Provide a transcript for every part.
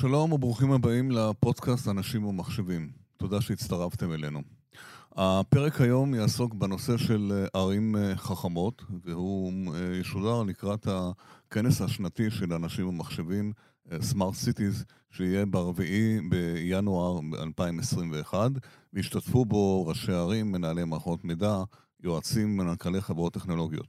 שלום וברוכים הבאים לפודקאסט אנשים ומחשבים. תודה שהצטרפתם אלינו. הפרק היום יעסוק בנושא של אה, ערים אה, חכמות, והוא אה, ישודר לקראת הכנס השנתי של אנשים ומחשבים, Smart Cities, שיהיה ב-4 בינואר 2021, והשתתפו בו ראשי ערים, מנהלי מערכות מידע, יועצים, מנכ"לי חברות טכנולוגיות.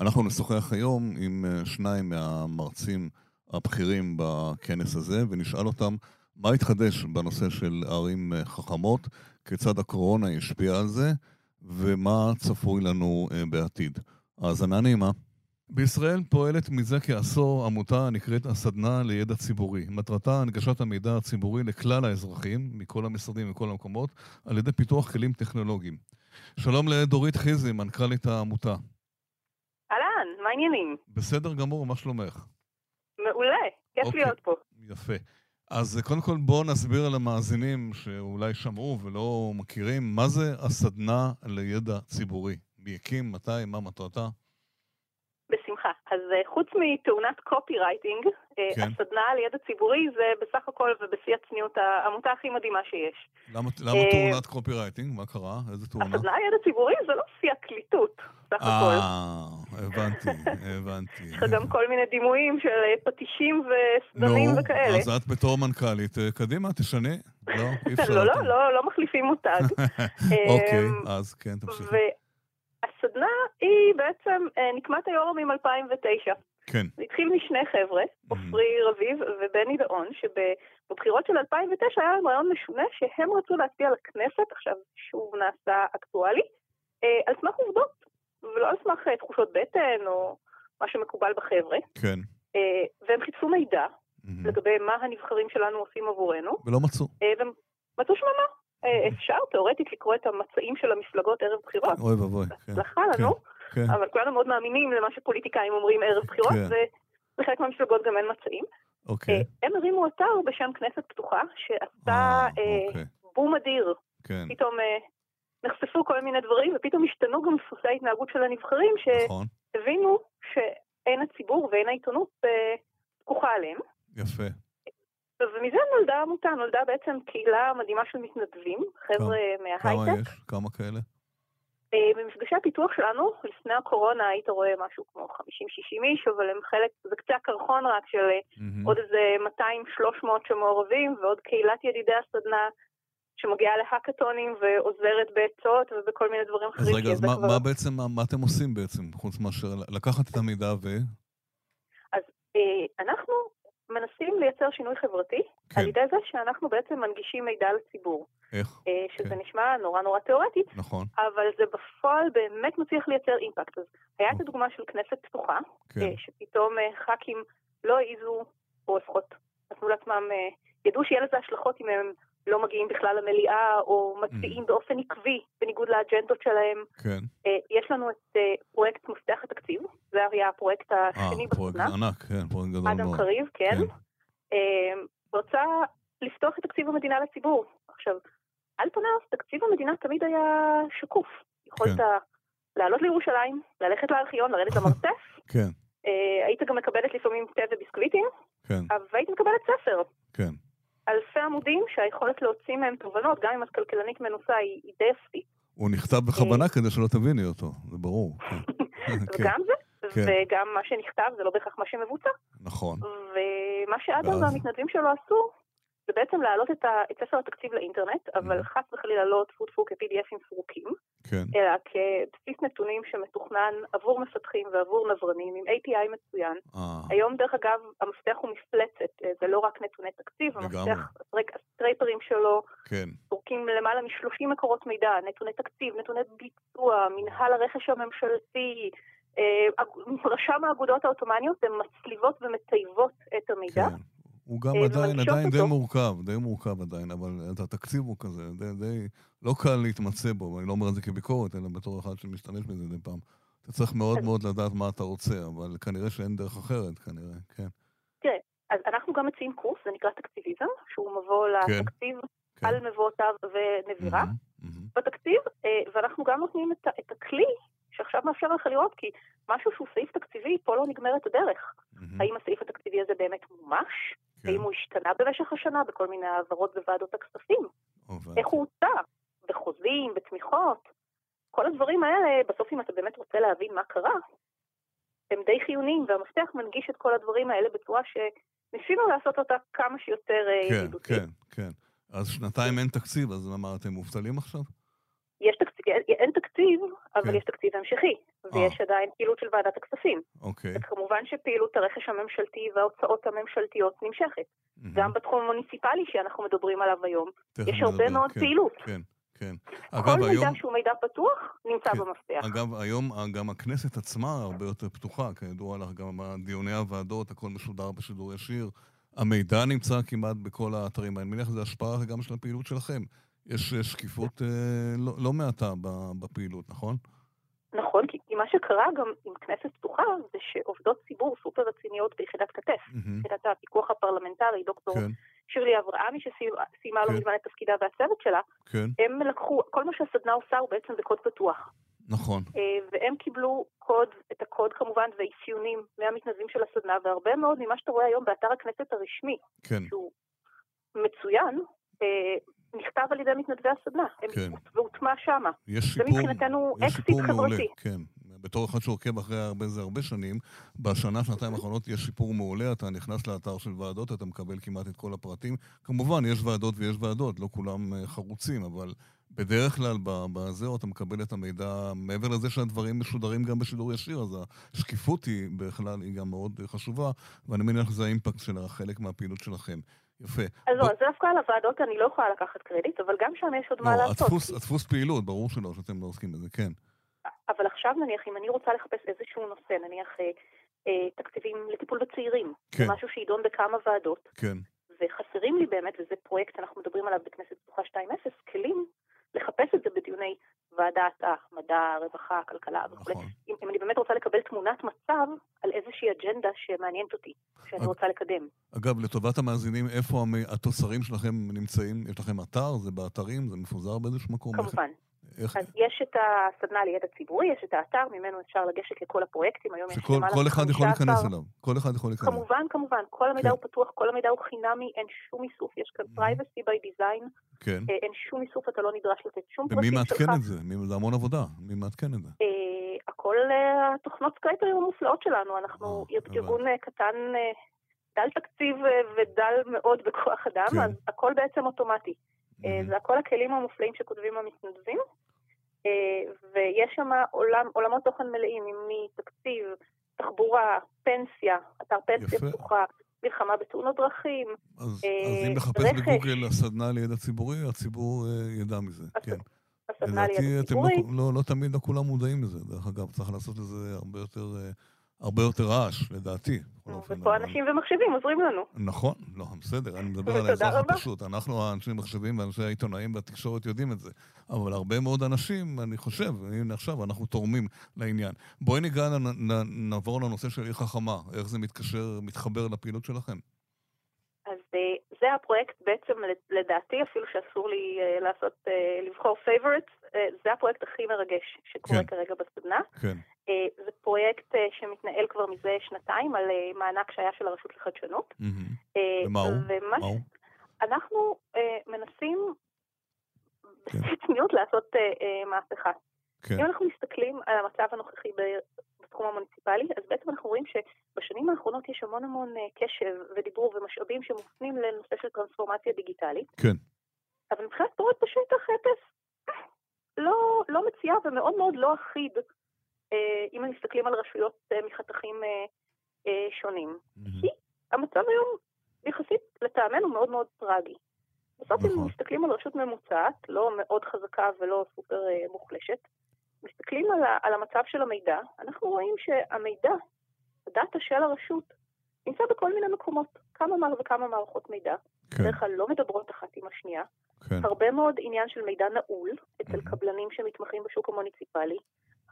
אנחנו נשוחח היום עם שניים מהמרצים הבכירים בכנס הזה, ונשאל אותם מה התחדש בנושא של ערים חכמות, כיצד הקורונה השפיעה על זה, ומה צפוי לנו אה, בעתיד. האזנה נעימה. בישראל פועלת מזה כעשור עמותה הנקראת הסדנה לידע ציבורי. מטרתה הנגשת המידע הציבורי לכלל האזרחים, מכל המשרדים ומכל המקומות, על ידי פיתוח כלים טכנולוגיים. שלום לדורית חיזי, מנכ"לית העמותה. אהלן, מה העניינים? בסדר גמור, מה שלומך? כיף אוקיי, להיות פה. יפה. אז קודם כל בואו נסביר למאזינים שאולי שמעו ולא מכירים, מה זה הסדנה לידע ציבורי? מי הקים, מתי, מה מטרתה? בשמחה. אז אה, חוץ מתאונת copywriting, אה, כן. הסדנה לידע ציבורי זה בסך הכל ובשיא הצניעות העמותה הכי מדהימה שיש. למה, למה אה, תאונת copywriting? מה קרה? איזה תאונה? הסדנה לידע ציבורי זה לא שיא הקליטות. סך הכל. אה, הבנתי, הבנתי. יש לך גם כל מיני דימויים של פטישים וסדנים וכאלה. אז את בתור מנכ"לית, קדימה, תשני. לא, אי אפשר. לא, לא, לא, לא מחליפים מותג. אוקיי, אז כן, תמשיכי. הסדנה היא בעצם אה, נקמת היורמים 2009. כן. זה התחיל משני חבר'ה, עופרי mm-hmm. רביב ובני דאון, שבבחירות של 2009 היה להם רעיון משונה שהם רצו להצביע לכנסת, עכשיו שוב נעשה אקטואלי, אה, על סמך עובדות, ולא על סמך אה, תחושות בטן או מה שמקובל בחבר'ה. כן. והם חיפשו מידע mm-hmm. לגבי מה הנבחרים שלנו עושים עבורנו. ולא מצאו. והם מצאו שממה. אה, אפשר תאורטית לקרוא את המצעים של המפלגות ערב בחירות. אוי ואבוי. כן. הצלחה לנו, כן, כן. אבל כולנו מאוד מאמינים למה שפוליטיקאים אומרים ערב בחירות, ובחלק מהמפלגות גם אין מצעים. אוקיי. אה, הם הרימו אתר בשם כנסת פתוחה, שעשה אה, אוקיי. בום אדיר. כן. פתאום נחשפו כל מיני דברים, ופתאום השתנו גם דפוסי ההתנהגות של הנבחרים, נכון. שהבינו שאין הציבור ואין העיתונות פקוחה עליהם. יפה. ומזה נולדה עמותה, נולדה בעצם קהילה מדהימה של מתנדבים, חבר'ה מההייטק. כמה יש? כמה כאלה? אה, במפגשי הפיתוח שלנו, לפני הקורונה היית רואה משהו כמו 50-60 איש, אבל הם חלק, זה קצה הקרחון רק של mm-hmm. עוד איזה 200-300 שמעורבים, ועוד קהילת ידידי הסדנה שמגיעה להאקתונים ועוזרת בעצות ובכל מיני דברים אחרים. אז רגע, אז מה, כבר... מה בעצם, מה, מה אתם עושים בעצם, חוץ מאשר לקחת את המידע ו... אז אה, אנחנו מנסים לייצר שינוי חברתי כן. על ידי זה שאנחנו בעצם מנגישים מידע לציבור. איך? אה, שזה כן. נשמע נורא נורא תיאורטית, נכון. אבל זה בפועל באמת מצליח לייצר אימפקט. אז היה את הדוגמה של כנסת פתוחה, כן. אה, שפתאום אה, ח"כים לא העיזו, או לפחות נתנו לעצמם, ידעו שיהיה לזה השלכות אם הם לא מגיעים בכלל למליאה, או מצביעים mm. באופן עקבי, בניגוד לאג'נדות שלהם. כן. יש לנו את פרויקט מפתח התקציב, זה היה הפרויקט השני בסדנה. פרויקט ענק, כן, פרויקט גדול מאוד. אדם קריב, כן. כן. רצה לפתוח את תקציב המדינה לציבור. עכשיו, על פניו, תקציב המדינה תמיד היה שקוף. יכולת כן. לעלות לירושלים, ללכת לארכיון, לרדת למרתף. כן. אה, היית גם מקבלת לפעמים תה וביסקוויטים. כן. והיית מקבלת ספר. כן. אלפי עמודים שהיכולת להוציא מהם תובנות, גם אם את כלכלנית מנוסה, היא די אפסית. הוא נכתב בכוונה אה. כדי שלא תביני אותו, זה ברור. כן. וגם זה, כן. וגם מה שנכתב זה לא בהכרח מה שמבוצע. נכון. ומה שאדם והמתנדבים שלו עשו, זה בעצם להעלות את, ה, את ספר התקציב לאינטרנט, אבל mm. חס וחלילה לא טפו טפו כ-PDFים סרוקים, כן. אלא כבסיס נתונים שמתוכנן עבור מפתחים ועבור נברנים, עם API מצוין. אה. היום, דרך אגב, המפתח הוא מפלצת, אה, זה לא רק נתוני תקציב, המפתח, הסטרייפרים שלו, כן. למעלה מ-30 מקורות מידע, נתוני תקציב, נתוני ביצוע, מנהל הרכש הממשלתי, אה, רשם האגודות העות'מאניות, הן מצליבות ומטייבות את המידע. כן. הוא גם אה, עדיין, עדיין די מורכב, די מורכב עדיין, אבל התקציב הוא כזה, די, די לא קל להתמצא בו, ואני לא אומר את זה כביקורת, אלא בתור אחד שמשתמש בזה די פעם. אתה צריך מאוד כן. מאוד לדעת מה אתה רוצה, אבל כנראה שאין דרך אחרת, כנראה, כן. תראה, אז אנחנו גם מציעים קורס, זה נקרא תקציביזם, שהוא מבוא כן. לתקציב כן. על מבואותיו ונבירה mm-hmm, mm-hmm. בתקציב, אה, ואנחנו גם נותנים את, את הכלי שעכשיו מאפשר לך לראות, כי משהו שהוא סעיף תקציבי, פה לא נגמרת הדרך. Mm-hmm. האם הסעיף התקציבי הזה באמת מומש? כן. האם הוא השתנה במשך השנה בכל מיני העברות בוועדות הכספים? עובד. איך הוא הוצא? בחוזים, בתמיכות? כל הדברים האלה, בסוף אם אתה באמת רוצה להבין מה קרה, הם די חיוניים, והמפתח מנגיש את כל הדברים האלה בצורה שניסינו לעשות אותה כמה שיותר אה, כן, ידידותית. כן, כן, כן. אז שנתיים אין תקציב, אז למה אתם מובטלים עכשיו? אין תקציב, אבל כן. יש תקציב המשכי, ויש 아. עדיין פעילות של ועדת הכספים. אוקיי. וכמובן שפעילות הרכש הממשלתי וההוצאות הממשלתיות נמשכת. Mm-hmm. גם בתחום המוניציפלי שאנחנו מדברים עליו היום, יש הרבה מאוד כן, פעילות. כן. כן. אגב, כל מידע היום... שהוא מידע פתוח נמצא כן. במפתח. אגב, היום גם הכנסת עצמה הרבה יותר פתוחה, כידוע לך, גם דיוני הוועדות, הכל משודר בשידור ישיר. המידע נמצא כמעט בכל האתרים. אני מניח שזו השפעה גם של הפעילות שלכם. יש שקיפות אה, לא, לא מעטה בפעילות, נכון? נכון, כי מה שקרה גם עם כנסת פתוחה זה שעובדות ציבור סופר רציניות ביחידת כתף, mm-hmm. יחידת הפיקוח הפרלמנטרי, דוקטור כן. שירלי אברהמי שסיימה לא כן. לא מזמן את תפקידה והצוות שלה, כן. הם לקחו, כל מה שהסדנה עושה הוא בעצם בקוד פתוח. נכון. אה, והם קיבלו קוד, את הקוד כמובן ואפיונים מהמתנדבים של הסדנה, והרבה מאוד ממה שאתה רואה היום באתר הכנסת הרשמי, כן. שהוא מצוין, אה, נכתב על ידי מתנדבי הסדנה, כן. והוטמע שמה. יש שיפור, זה מבחינתנו אקסיט חברתי. כן. בתור אחד שעוקב אחרי הרבה זה הרבה שנים, בשנה, שנתיים האחרונות יש שיפור מעולה, אתה נכנס לאתר של ועדות, אתה מקבל כמעט את כל הפרטים. כמובן, יש ועדות ויש ועדות, לא כולם אה, חרוצים, אבל בדרך כלל בזהו אתה מקבל את המידע, מעבר לזה שהדברים משודרים גם בשידור ישיר, אז השקיפות היא בכלל, היא גם מאוד חשובה, ואני מניח שזה האימפקט של חלק מהפעילות שלכם. יפה. אז לא, אז דווקא על הוועדות אני לא יכולה לקחת קרדיט, אבל גם שם יש עוד מה לא, לעשות. הדפוס, הדפוס פעילות, ברור שלא, שאתם לא עוסקים בזה, כן. אבל עכשיו נניח, אם אני רוצה לחפש איזשהו נושא, נניח אה, אה, תקציבים לטיפול בצעירים, כן. משהו שיידון בכמה ועדות, כן. וחסרים לי באמת, וזה פרויקט שאנחנו מדברים עליו בכנסת פתוחה 2.0, כלים לחפש את זה בדיוני ועדת המדע, הרווחה, הכלכלה וכו'. נכון. אם, אם אני באמת רוצה לקבל תמונת מצב איזושהי אג'נדה שמעניינת אותי, שאני אג... רוצה לקדם. אגב, לטובת המאזינים, איפה התוצרים שלכם נמצאים? יש לכם אתר? זה באתרים? זה מפוזר באיזשהו מקום? כמובן. איך... אז יש את הסדנה לידע ציבורי, יש את האתר, ממנו אפשר לגשת לכל הפרויקטים, היום יש למעלה כל אחד יכול להיכנס אליו, כל אחד יכול להיכנס. כמובן, כמובן, כל המידע כן. הוא פתוח, כל המידע הוא חינמי, אין שום איסוף, יש כאן privacy by design, כן. אה, אין שום איסוף, אתה לא נדרש לתת שום פרטים שלך. ומי מעדכן את זה? זה המון עבודה, מי מעדכן את זה? אה, הכל אה, התוכנות סקייפרים המופלאות שלנו, אנחנו ארגון קטן, דל תקציב ודל מאוד בכוח אדם, כן. אז הכל בעצם אוטומטי. זה הכל הכלים המופלאים שכותבים המתנדבים. אה, ויש שם עולם, עולמות תוכן מלאים, מתקציב, תחבורה, פנסיה, אתר פנסיה פתוחה, מלחמה בתאונות דרכים, אז, אה, אז אם נחפש רכש. בגוגל הסדנה לידע ציבורי, הציבור אה, ידע מזה, הס... כן. הסדנה לידע ציבורי. לדעתי, לא, לא, לא תמיד לא כולם מודעים לזה, דרך אגב, צריך לעשות לזה הרבה יותר... הרבה יותר רעש, לדעתי. ופה אנשים ומחשבים עוזרים לנו. נכון, לא, בסדר, אני מדבר על האזרח הפשוט. אנחנו האנשים המחשבים ואנשי העיתונאים והתקשורת יודעים את זה. אבל הרבה מאוד אנשים, אני חושב, הנה עכשיו, אנחנו תורמים לעניין. בואי ניגע, נעבור לנושא של עיר חכמה, איך זה מתקשר, מתחבר לפעילות שלכם. אה, זה הפרויקט בעצם, לדעתי, אפילו שאסור לי אה, לעשות, אה, לבחור favorite, זה הפרויקט הכי מרגש שקורה כן. כרגע בסדנה. כן. אה, זה פרויקט אה, שמתנהל כבר מזה שנתיים על אה, מענק שהיה של הרשות לחדשנות. ומה הוא? אנחנו מנסים כן. בצניעות לעשות מהפכה. כן. אם אנחנו מסתכלים על המצב הנוכחי בתחום המוניציפלי, אז בעצם אנחנו רואים שבשנים האחרונות יש המון המון קשב ודיבור ומשאבים שמופנים לנושא של טרנספורמציה דיגיטלית. כן. אבל מבחינת פרויקט בשטח אפס, לא, לא מציעה ומאוד מאוד לא אחיד אה, אם מסתכלים על רשויות אה, מחתכים אה, שונים. כי המצב היום יחסית לטעמנו מאוד מאוד טרגי. בסוף אם נכון. מסתכלים על רשות ממוצעת, לא מאוד חזקה ולא סופר מוחלשת, מסתכלים על, על המצב של המידע, אנחנו רואים שהמידע, הדאטה של הרשות, נמצא בכל מיני מקומות, כמה וכמה מערכות מידע, כן. בדרך כלל לא מדברות אחת עם השנייה, כן. הרבה מאוד עניין של מידע נעול אצל mm-hmm. קבלנים שמתמחים בשוק המוניציפלי,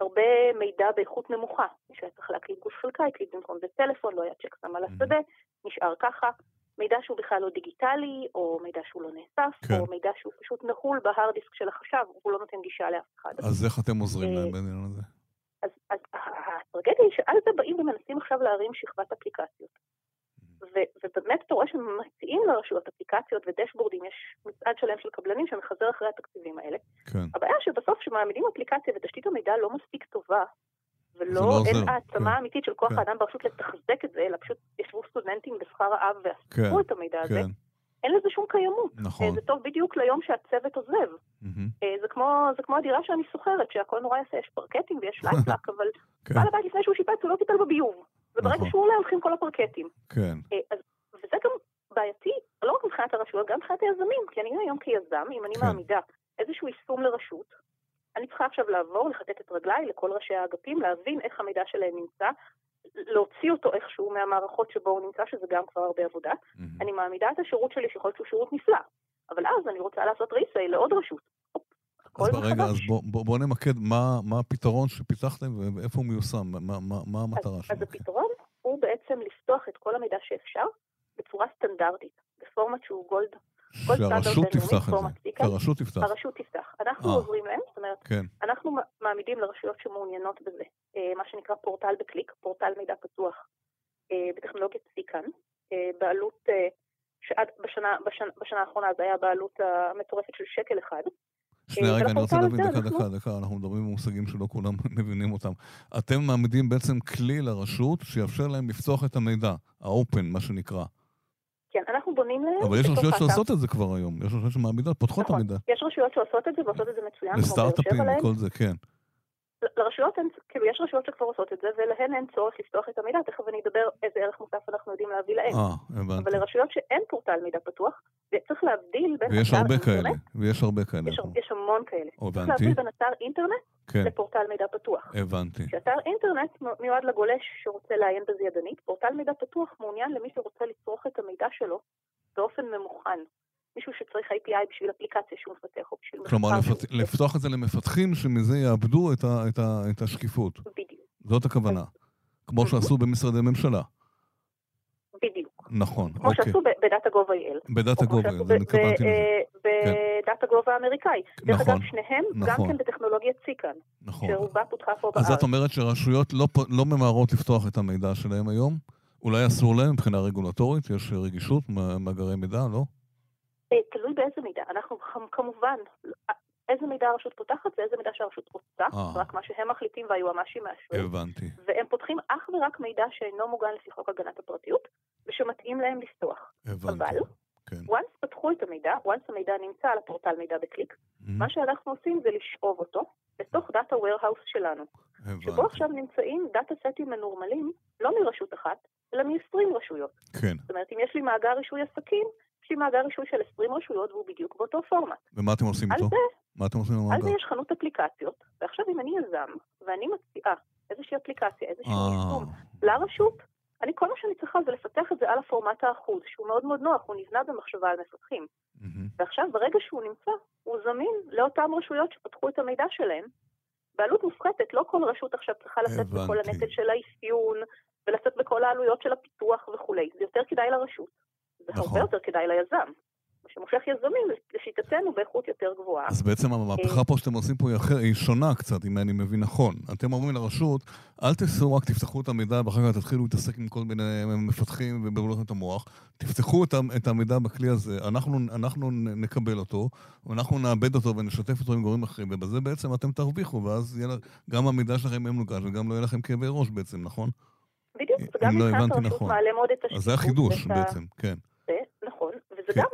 הרבה מידע באיכות נמוכה. מי שהיה צריך להקליט גוש חלקה, הקליט במקום זה טלפון, לא היה צ'ק שם על השדה, נשאר ככה. מידע שהוא בכלל לא דיגיטלי, או מידע שהוא לא נאסף, כן. או מידע שהוא פשוט נעול בהארד דיסק של החשב, הוא לא נותן גישה לאף אחד. אז איך אתם עוזרים להם בעניין הזה? אז, אז הטרגדיה היא שעל זה באים ומנסים עכשיו להרים שכבת אפליקציות. ובאמת אתה רואה שמציעים לרשויות אפליקציות ודשבורדים, יש מצעד שלם של קבלנים שמחזר אחרי התקציבים האלה. כן. הבעיה שבסוף כשמעמידים אפליקציה ותשתית המידע לא מספיק טובה, ולא, לא אין העצמה כן, אמיתית של כוח כן. האדם ברשות לתחזק את זה, אלא פשוט ישבו סטודנטים בשכר רעב ואספו כן, את המידע הזה, אין לזה שום קיימות. נכון. אה, זה טוב בדיוק ליום שהצוות עוזב. אה, זה כמו, זה כמו הדירה שאני שוכרת, שהכל נורא יפה, יש פרקטים ויש לייפלק, אבל כן, בעל הבית לפני שהוא שיפץ הוא לא טיפל בביוב. וברגע נכון. שהוא עולה הולכים כל הפרקטים. כן, אה, אז, וזה גם בעייתי, לא רק מבחינת הרשויות, גם מבחינת היזמים, כי אני היום כיזם, אם אני כן. מעמידה איזשהו יישום לרשות, אני צריכה עכשיו לעבור, לכתת את רגליי לכל ראשי האגפים, להבין איך המידע שלהם נמצא, להוציא אותו איכשהו מהמערכות שבו הוא נמצא, שזה גם כבר הרבה עבודה. מהמם. אני מעמידה את השירות שלי, שיכול להיות שהוא שירות נפלא, אבל אז אני רוצה לעשות ריסייל לעוד רשות. אז רגע, אז מחדש. בוא, בוא, נמקד מה, מה הפתרון שפיתחתם ואיפה הוא מיושם, מה, מה, מה המטרה שלו. אז הפתרון הוא בעצם לפתוח את כל המידע שאפשר בצורה סטנדרטית, בפורמט שהוא גולד. שהרשות תפתח את זה. שהרשות תפתח, הרשות תפתח. אנחנו אה. עוזרים להם, זאת אומרת, כן, אנחנו מעמידים לרשויות שמעוניינות בזה, אה, מה שנקרא פורטל בקליק, פורטל מידע פתוח אה, בטכנולוגיית סיקן, אה, בעלות, שעד בשנה, בשנה, בשנה האחרונה זה היה בעלות המטורפת של שקל אחד. שנייה רגע, אני רוצה להבין דקה, דקה, דקה, אנחנו מדברים במושגים שלא כולם מבינים אותם. אתם מעמידים בעצם כלי לרשות שיאפשר להם לפתוח את המידע, ה-open, מה שנקרא. כן, אנחנו בונים להם אבל יש רשויות. שעושות את זה כבר היום, יש רשויות שמעמידות, פותחות את נכון, המידע. יש רשויות שעושות את זה ועושות את זה מצוין, לסטארט-אפים. וכל זה, כן. לרשויות אין, כאילו יש רשויות שכבר עושות את זה, ולהן אין צורך לפתוח את המידע, תכף אני אדבר איזה ערך מוסף אנחנו יודעים להביא להם. אה. אבל לרשויות שאין פורטל מידע פתוח, צריך להבדיל בין ויש הרבה אינטרנט, כאלה, ויש הרבה כאלה. יש, יש המון כאלה. צריך הבנתי, להבדיל בין אתר אינטרנט כן, לפורטל מידע פתוח. הבנתי. כשאתר אינטרנט מיועד לגולש שרוצה לעיין בזה ידנית, פורטל מידע פתוח מעוניין למי שרוצה לצרוך את המידע שלו באופן ממוכן. מישהו שצריך API בשביל אפליקציה שהוא מפתח או בשביל כלומר, לפת-. לפתוח את זה למפתחים שמזה יאבדו את ה- את ה- את השקיפות. בדיוק, זאת הכוונה. כמו שעשו במשרדי ממשלה. בדיוק. נכון, כמו אוקיי. שעשו ב data.gov.il. ב data או כמו gov.il, שעשו זה ב- התכוונתי לזה. ב- ב data.gov האמריקאי. דרך נכון, אגב, שניהם גם נכון. כן בטכנולוגיית CKAN, נכון. שרובה פותחה פה אז את בארץ. אומרת שרשויות לא לא ממהרות לפתוח את המידע שלהם היום? אולי אסור להם מבחינה רגולטורית? יש רגישות, מאגרי מידע, לא? אה, תלוי באיזה מידע. אנחנו כמ- כמובן, איזה מידע הרשות פותחת ואיזה מידע שהרשות רוצה, אה. רק מה שהם מחליטים והיועמ"שים מאשרים. הבנתי. והם פותחים אך ורק מידע שאינו מוגן לפי חוק הגנת הפרטיות, ושמתאים להם לפתוח. הבנתי. אבל, כן. once פתחו את המידע, once המידע נמצא על הפורטל מידע בקליק, Mhm. מה שאנחנו עושים זה לשאוב אותו לתוך data warehouse שלנו, שבו הבנתי. עכשיו נמצאים data setים מנורמלים, לא מרשות אחת, אלא מ-20 רשויות. כן. זאת אומרת, אם יש לי מאגר רישוי עסקים, יש לי מאגר רישוי של 20 רשויות והוא בדיוק באותו פורמט. ומה אתם עושים על איתו? זה, מה אתם עושים עם על זה? יש חנות אפליקציות, ועכשיו אם אני יזם, ואני מציעה איזושהי אפליקציה, איזשהו אה, יישום לרשות, אני, כל מה שאני צריכה זה לפתח את זה על הפורמט האחוז, שהוא מאוד מאוד נוח, הוא נבנה במחשבה על מפתחים. ועכשיו, ברגע שהוא נמצא, הוא זמין לאותן רשויות שפתחו את המידע שלהם, בעלות מופחתת, לא כל רשות עכשיו צריכה לשאת בכל. הנטל של האפיון, ולשאת בכל העלויות של הפיתוח וכולי. זה יותר כדאי לרשות. זה נכון. הרבה יותר כדאי ליזם. שמושך יזמים, לשיטתנו, באיכות יותר גבוהה. אז בעצם המהפכה פה שאתם עושים פה היא אחר- היא שונה קצת, אם אני מבין נכון. אתם אומרים לרשות, אל תעשו רק תפתחו את המידע ואחר כך תתחילו להתעסק עם כל מיני מפתחים לכם את המוח. תפתחו את את המידע בכלי הזה, אנחנו, אנחנו נקבל אותו, ואנחנו נאבד אותו ונשתף אותו עם גורמים אחרים, ובזה בעצם אתם תרוויחו, ואז יהיה, גם המידע שלכם יהיה מנוגש וגם לא יהיה לכם כאבי ראש בעצם, נכון? בדיוק, אם וגם לא מבחינת הבנתי הרשות נכון. מעלה מאוד את השקיפות. אז זה החידוש בעצם, כן. זה, נכון, וזה כן. גם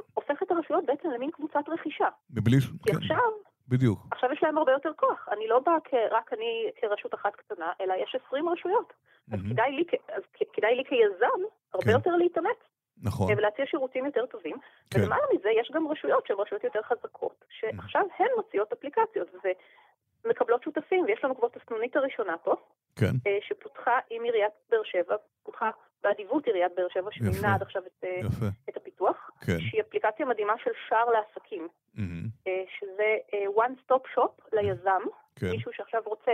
הרשויות בעצם למין קבוצת רכישה. מבלי. כי כן, עכשיו, בדיוק. עכשיו יש להם הרבה יותר כוח. אני לא באה רק אני כרשות אחת קטנה, אלא יש 20 רשויות. אז מהמם. כדאי לי, אז כדאי לי כיזם הרבה כן. יותר להתאמץ נכון, ולהציע שירותים יותר טובים. כן. ולמעלה מזה יש גם רשויות שהן רשויות יותר חזקות, שעכשיו הן מוציאות אפליקציות ומקבלות שותפים, ויש לנו כבר את הסנונית הראשונה פה, כן, אה, שפותחה עם עיריית באר שבע, פותחה באדיבות עיריית באר שבע. שמימנה עד עכשיו את, אה, יפה, את הפיתוח, כן. שהיא אפליקציה מדהימה של שער לעסקים. אה, שזה אה, one stop shop ליזם, כן, מישהו שעכשיו רוצה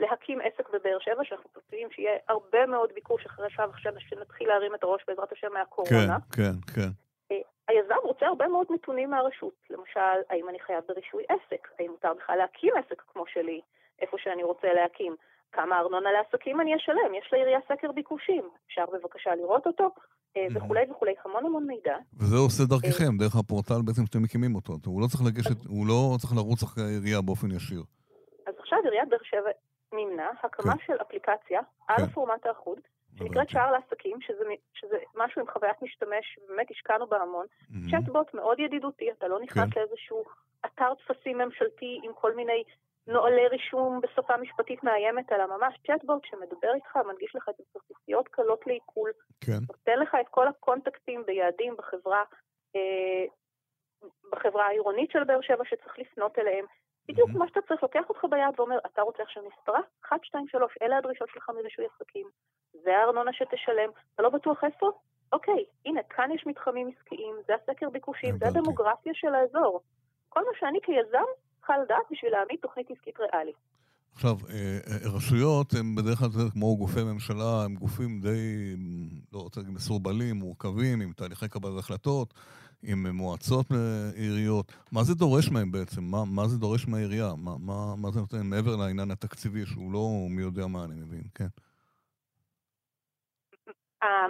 להקים עסק בבאר שבע, שאנחנו צופים שיהיה הרבה מאוד ביקוש אחרי עכשיו, עכשיו שנתחיל להרים את הראש בעזרת השם כן, מהקורונה. כן, כן. אה, היזם רוצה הרבה מאוד נתונים מהרשות. למשל, האם אני חייב ברישוי עסק? האם מותר בכלל להקים עסק כמו שלי, איפה שאני רוצה להקים? כמה ארנונה לעסקים אני אשלם? יש לעירייה סקר ביקושים. אפשר בבקשה לראות אותו? וכולי וכולי, המון המון מידע. וזה עושה דרככם, דרך הפורטל בעצם שאתם מקימים אותו. הוא לא צריך לגשת, הוא לא צריך לרוץ אחרי העירייה באופן ישיר. אז עכשיו עיריית באר שבע מימנה הקמה כן. של אפליקציה כן. על הפורמט האחוד, שנקראת שער לעסקים, שזה, שזה משהו עם חוויית משתמש, באמת השקענו בה המון. Mm-hmm. צ'טבוט מאוד ידידותי, אתה לא נכנס כן. לאיזשהו אתר טפסים ממשלתי עם כל מיני נוהלי רישום בשפה משפטית מאיימת, אלא ממש צ'טבוט שמדבר איתך, מנגיש לך את הסטטיסטיות קלות לעיכול, כן. נותן לך את כל הקונטקטים ביעדים בחברה, אה, בחברה העירונית של באר שבע שצריך לפנות אליהם. בדיוק מה שאתה צריך, לוקח אותך ביד ואומר, אתה רוצה עכשיו מספרה? 1, 2, 3, אלה הדרישות שלך מרישוי עסקים, זה הארנונה שתשלם, אתה לא בטוח איפה? אוקיי, הנה, כאן יש מתחמים עסקיים, זה הסקר ביקושים, זה הדמוגרפיה של האזור. כל מה שאני כיזם צריכה לדעת בשביל להעמיד תוכנית עסקית ריאלית. עכשיו, אה, אה, רשויות הן בדרך כלל כמו גופי ממשלה, הם גופים די, לא רוצה להגיד מסורבלים, מורכבים, עם תהליכי קבלת החלטות. עם מועצות אה, עיריות. מה זה דורש מהם בעצם? מה, מה זה דורש מהעירייה? מה, מה, מה זה נותן מעבר לעניין התקציבי, שהוא לא מי יודע מה, אני מבין, כן.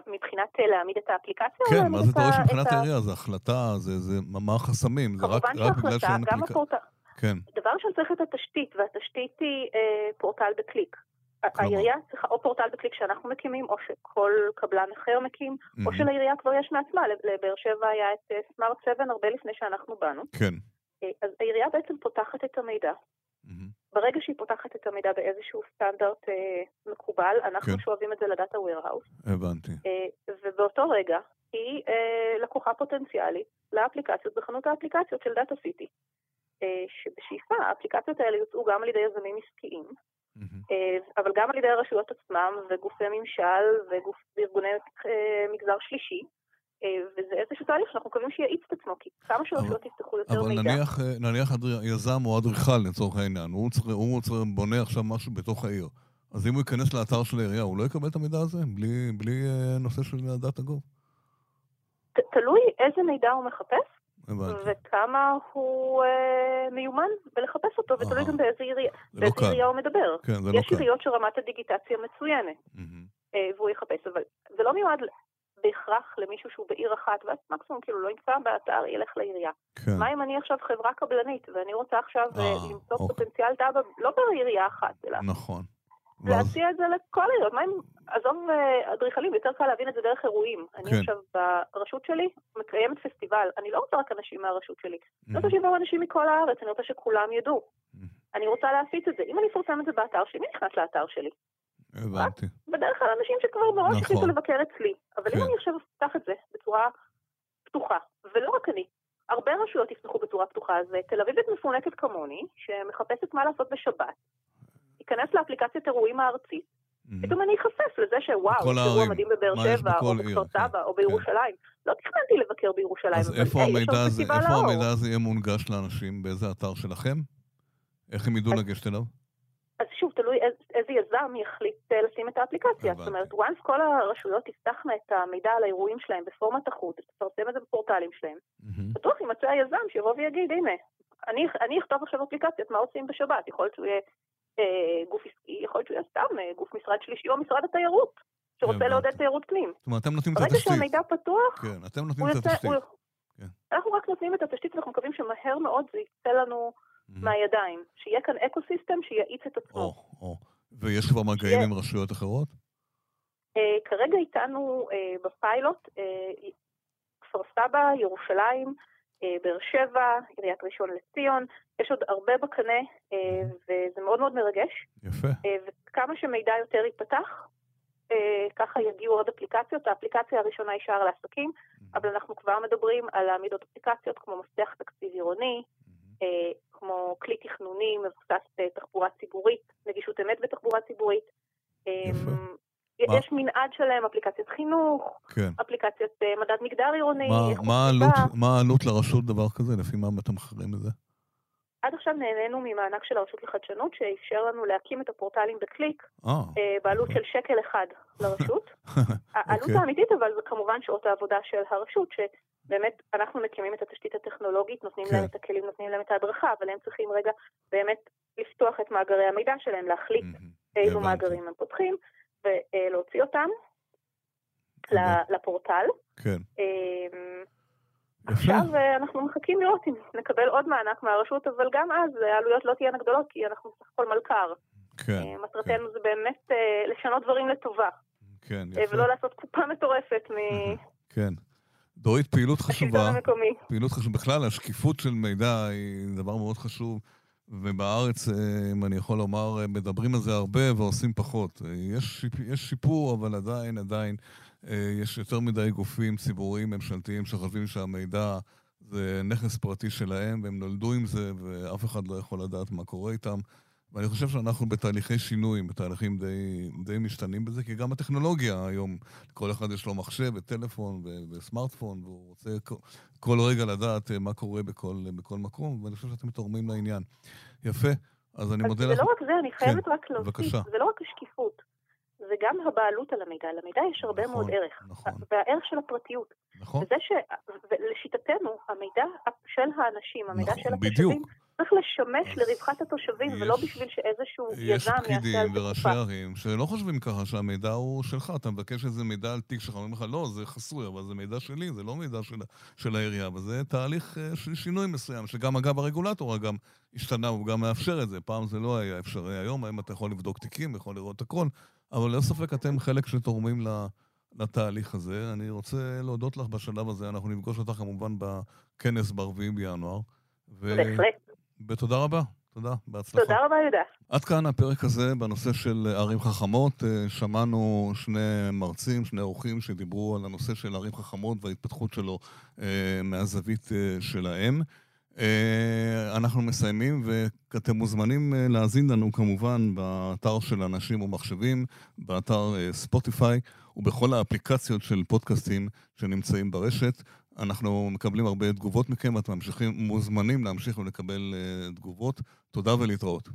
מבחינת להעמיד את האפליקציה? כן, מה זה דורש מבחינת העירייה? זה החלטה, זה, זה, מה החסמים? זה רק, רק בגלל שאין אפליקציה. כן. דבר ראשון צריך את התשתית, והתשתית היא אה, פורטל בקליק. העירייה צריכה או פורטל בקליק שאנחנו מקימים, או שכל קבלן אחר מקים, או שלעירייה כבר יש מעצמה. לבאר שבע היה את smart אה, 7 הרבה לפני שאנחנו באנו. כן. אה, אז העירייה בעצם פותחת את המידע. ברגע שהיא פותחת את המידע באיזשהו סטנדרט אה, מקובל, אנחנו כן. שואבים את זה ל data warehouse. הבנתי. אה, ובאותו רגע היא אה, לקוחה פוטנציאלית לאפליקציות בחנות האפליקציות של דאטה סיטי. אה, שבשאיפה האפליקציות האלה יוצאו גם על ידי יזמים עסקיים, אה, אבל גם על ידי הרשויות עצמם וגופי ממשל וארגוני אה, מגזר שלישי. וזה איזשהו תהליך שאנחנו מקווים שיאיץ את עצמו, כי כמה שרשויות יפתחו יותר אבל מידע. אבל נניח, נניח יזם או אדריכל לצורך העניין, הוא, צריך, הוא צריך, בונה עכשיו משהו בתוך העיר. אז אם הוא ייכנס לאתר של העירייה, הוא לא יקבל את המידע הזה? בלי, בלי נושא של דאטה גו? תלוי איזה מידע הוא מחפש. וכמה הוא אה, מיומן בלחפש אותו, ותלוי גם באיזה עירייה, באיזה עירייה הוא מדבר. כן, זה לא יש עיריות שרמת הדיגיטציה מצוינת, אה, והוא יחפש, אבל זה לא מיועד בהכרח למישהו שהוא בעיר אחת, ואז מקסימום כאילו לא ימצא באתר, ילך לעירייה. כן. מה אם אני עכשיו חברה קבלנית, ואני רוצה עכשיו אה, למצוא אוקיי. פוטנציאל דאבה, לא בעירייה אחת, אלא... נכון. להציע את זה לכל העיריות. מה אם, עזוב אה, אדריכלים, יותר קל להבין את זה דרך אירועים. אני כן. עכשיו ברשות שלי מקיימת פסטיבל, אני לא רוצה רק אנשים מהרשות שלי. אני רוצה שיבואו אנשים מכל הארץ, אני רוצה שכולם ידעו. אני רוצה להפיץ את זה. אם אני אפרסם את זה באתר שלי, מי נכנס לאתר שלי? הבנתי. בדרך כלל אנשים שכבר מראש החליטו נכון. לבקר אצלי. אבל אם כן. אני עכשיו אפתח את זה בצורה פתוחה, ולא רק אני, הרבה רשויות יפתחו בצורה פתוחה, אז תל אביבית מפונקת כמוני, שמחפשת מה לעשות בשבת, ייכנס לאפליקציית אירועים הארצית, פתאום אני אחשף לזה שוואו, יש אירוע מדהים בבאר שבע, או בכפר סבא, או כן. בירושלים. לא תכננתי לבקר בירושלים. אז איפה המידע הזה יהיה מונגש לאנשים? באיזה אתר שלכם? איך הם ידעו לגשת אליו? אז שוב, תלוי איזה יזם יחליט אה, לשים את האפליקציה. זאת אומרת, once כל הרשויות תפתחנה את המידע על האירועים שלהם בפורמט אחוד, תפרסם את זה בפורטלים שלהם, בטוח יימצא היזם שיבוא ויגיד, הנה, אני אכתוב עכשיו אפליקציות, מה עושים בשבת? יכול להיות שהוא יהיה גוף עסקי, יכול להיות שהוא יהיה סתם אה, גוף משרד שלישי או משרד התיירות, שרוצה לעודד תיירות פנים. זאת אומרת, אתם נותנים את התשתית. ברגע שהמידע פתוח, כן, אתם נותנים את התשתית. כן. אנחנו רק נותנים את התשתית ואנחנו מקווים שמהר מאוד זה יצא לנו מהידיים. שיהיה כאן אקו סיסטם שיאיץ את עצמו. ויש כבר מגעים עם רשויות אחרות? אה, כרגע איתנו בפיילוט כפר סבא, ירושלים, אה, באר שבע, עיריית ראשון לציון, יש עוד הרבה בקנה אה, וזה מאוד מאוד מרגש. יפה. אה, וכמה שמידע יותר ייפתח, ככה יגיעו עוד אפליקציות. האפליקציה הראשונה היא שער לעסקים, אבל אנחנו כבר מדברים על להעמיד עוד אפליקציות כמו מפתח תקציב עירוני, כמו כלי תכנוני מבוסס בתחבורה ציבורית, נגישות אמת בתחבורה ציבורית. יפה. יש מנעד שלהם, אפליקציית חינוך, כן. אפליקציית אה, מדד מגדר עירוני. מה העלות לרשות דבר כזה? לפי מה אתם מחרים את זה? עד עכשיו נהנינו ממענק של הרשות לחדשנות, שאפשר לנו להקים את הפורטלים בקליק, 아, אה, בעלות אוקיי. של שקל אחד לרשות. העלות אוקיי. האמיתית, אבל זה כמובן שעות העבודה של הרשות, שבאמת אנחנו מקימים את התשתית הטכנולוגית, נותנים כן. להם את הכלים, נותנים להם את ההדרכה, אבל הם צריכים רגע באמת לפתוח את מאגרי המידע שלהם, להחליט איזה מאגרים הם פותחים. ולהוציא אותם. לפורטל. כן. עכשיו אנחנו מחכים לראות אם נקבל עוד מענק מהרשות, אבל גם אז העלויות לא תהיינה גדולות, כי אנחנו בסך הכל מלכ"ר. כן. מטרתנו כן. זה באמת לשנות דברים לטובה. כן, יפה. ולא לעשות קופה מטורפת מ... כן. דורית, פעילות חשובה. פעילות חשובה. בכלל, השקיפות של מידע היא דבר מאוד חשוב. ובארץ, אה, אם אני יכול לומר, אה, מדברים על זה הרבה ועושים פחות. אה, יש, יש שיפור, אבל עדיין, עדיין, יש יותר מדי גופים ציבוריים, ממשלתיים, שחושבים שהמידע זה נכס פרטי שלהם, והם נולדו עם זה, ואף אחד לא יכול לדעת מה קורה איתם. ואני חושב שאנחנו בתהליכי שינוי, בתהליכים די, די משתנים בזה, כי גם הטכנולוגיה היום, לכל אחד יש לו מחשב וטלפון וסמארטפון, והוא רוצה כל, כל רגע לדעת אה, מה קורה בכל, בכל מקום, ואני חושב שאתם תורמים לעניין. יפה, אז אני מודה לך. זה לא רק זה, אני חייבת כן, רק להוסיף, זה לא רק השקיפות, זה גם הבעלות על המידע. למידע יש הרבה נכון, מאוד ערך, נכון. והערך של הפרטיות. נכון. וזה שלשיטתנו, המידע של האנשים, המידע נכון, של התושבים, בדיוק. צריך לשמש לרווחת התושבים, יש, ולא בשביל שאיזשהו יזם יעשה על זה. יש פקידים וראשי ערים שלא חושבים ככה שהמידע הוא שלך. אתה מבקש איזה מידע על תיק שלך, אומרים לך, לא, זה חסוי, אבל זה מידע שלי, זה לא מידע של, של העירייה. וזה תהליך אה, של שינוי מסוים, שגם אגב הרגולטור גם השתנה, הוא גם מאפשר את זה. פעם זה לא היה אפשרי היום, היום אתה יכול לבדוק תיקים, יכול לראות הכל, אבל ללא ספק אתם חלק שתורמים ל... לתהליך הזה. אני רוצה להודות לך בשלב הזה, אנחנו נפגוש אותך כמובן בכנס ב-4 בינואר. בהחלט. ותודה רבה. תודה, בהצלחה. תודה רבה, יהודה. עד כאן הפרק הזה בנושא של ערים חכמות. אה, שמענו שני מרצים, שני אורחים שדיברו על הנושא של ערים חכמות וההתפתחות שלו אה, מהזווית אה, שלהם. אנחנו מסיימים, ואתם מוזמנים להאזין לנו כמובן באתר של אנשים ומחשבים, באתר ספוטיפיי ובכל האפליקציות של פודקאסטים שנמצאים ברשת. אנחנו מקבלים הרבה תגובות מכם, ואתם מוזמנים להמשיך ולקבל תגובות. תודה ולהתראות.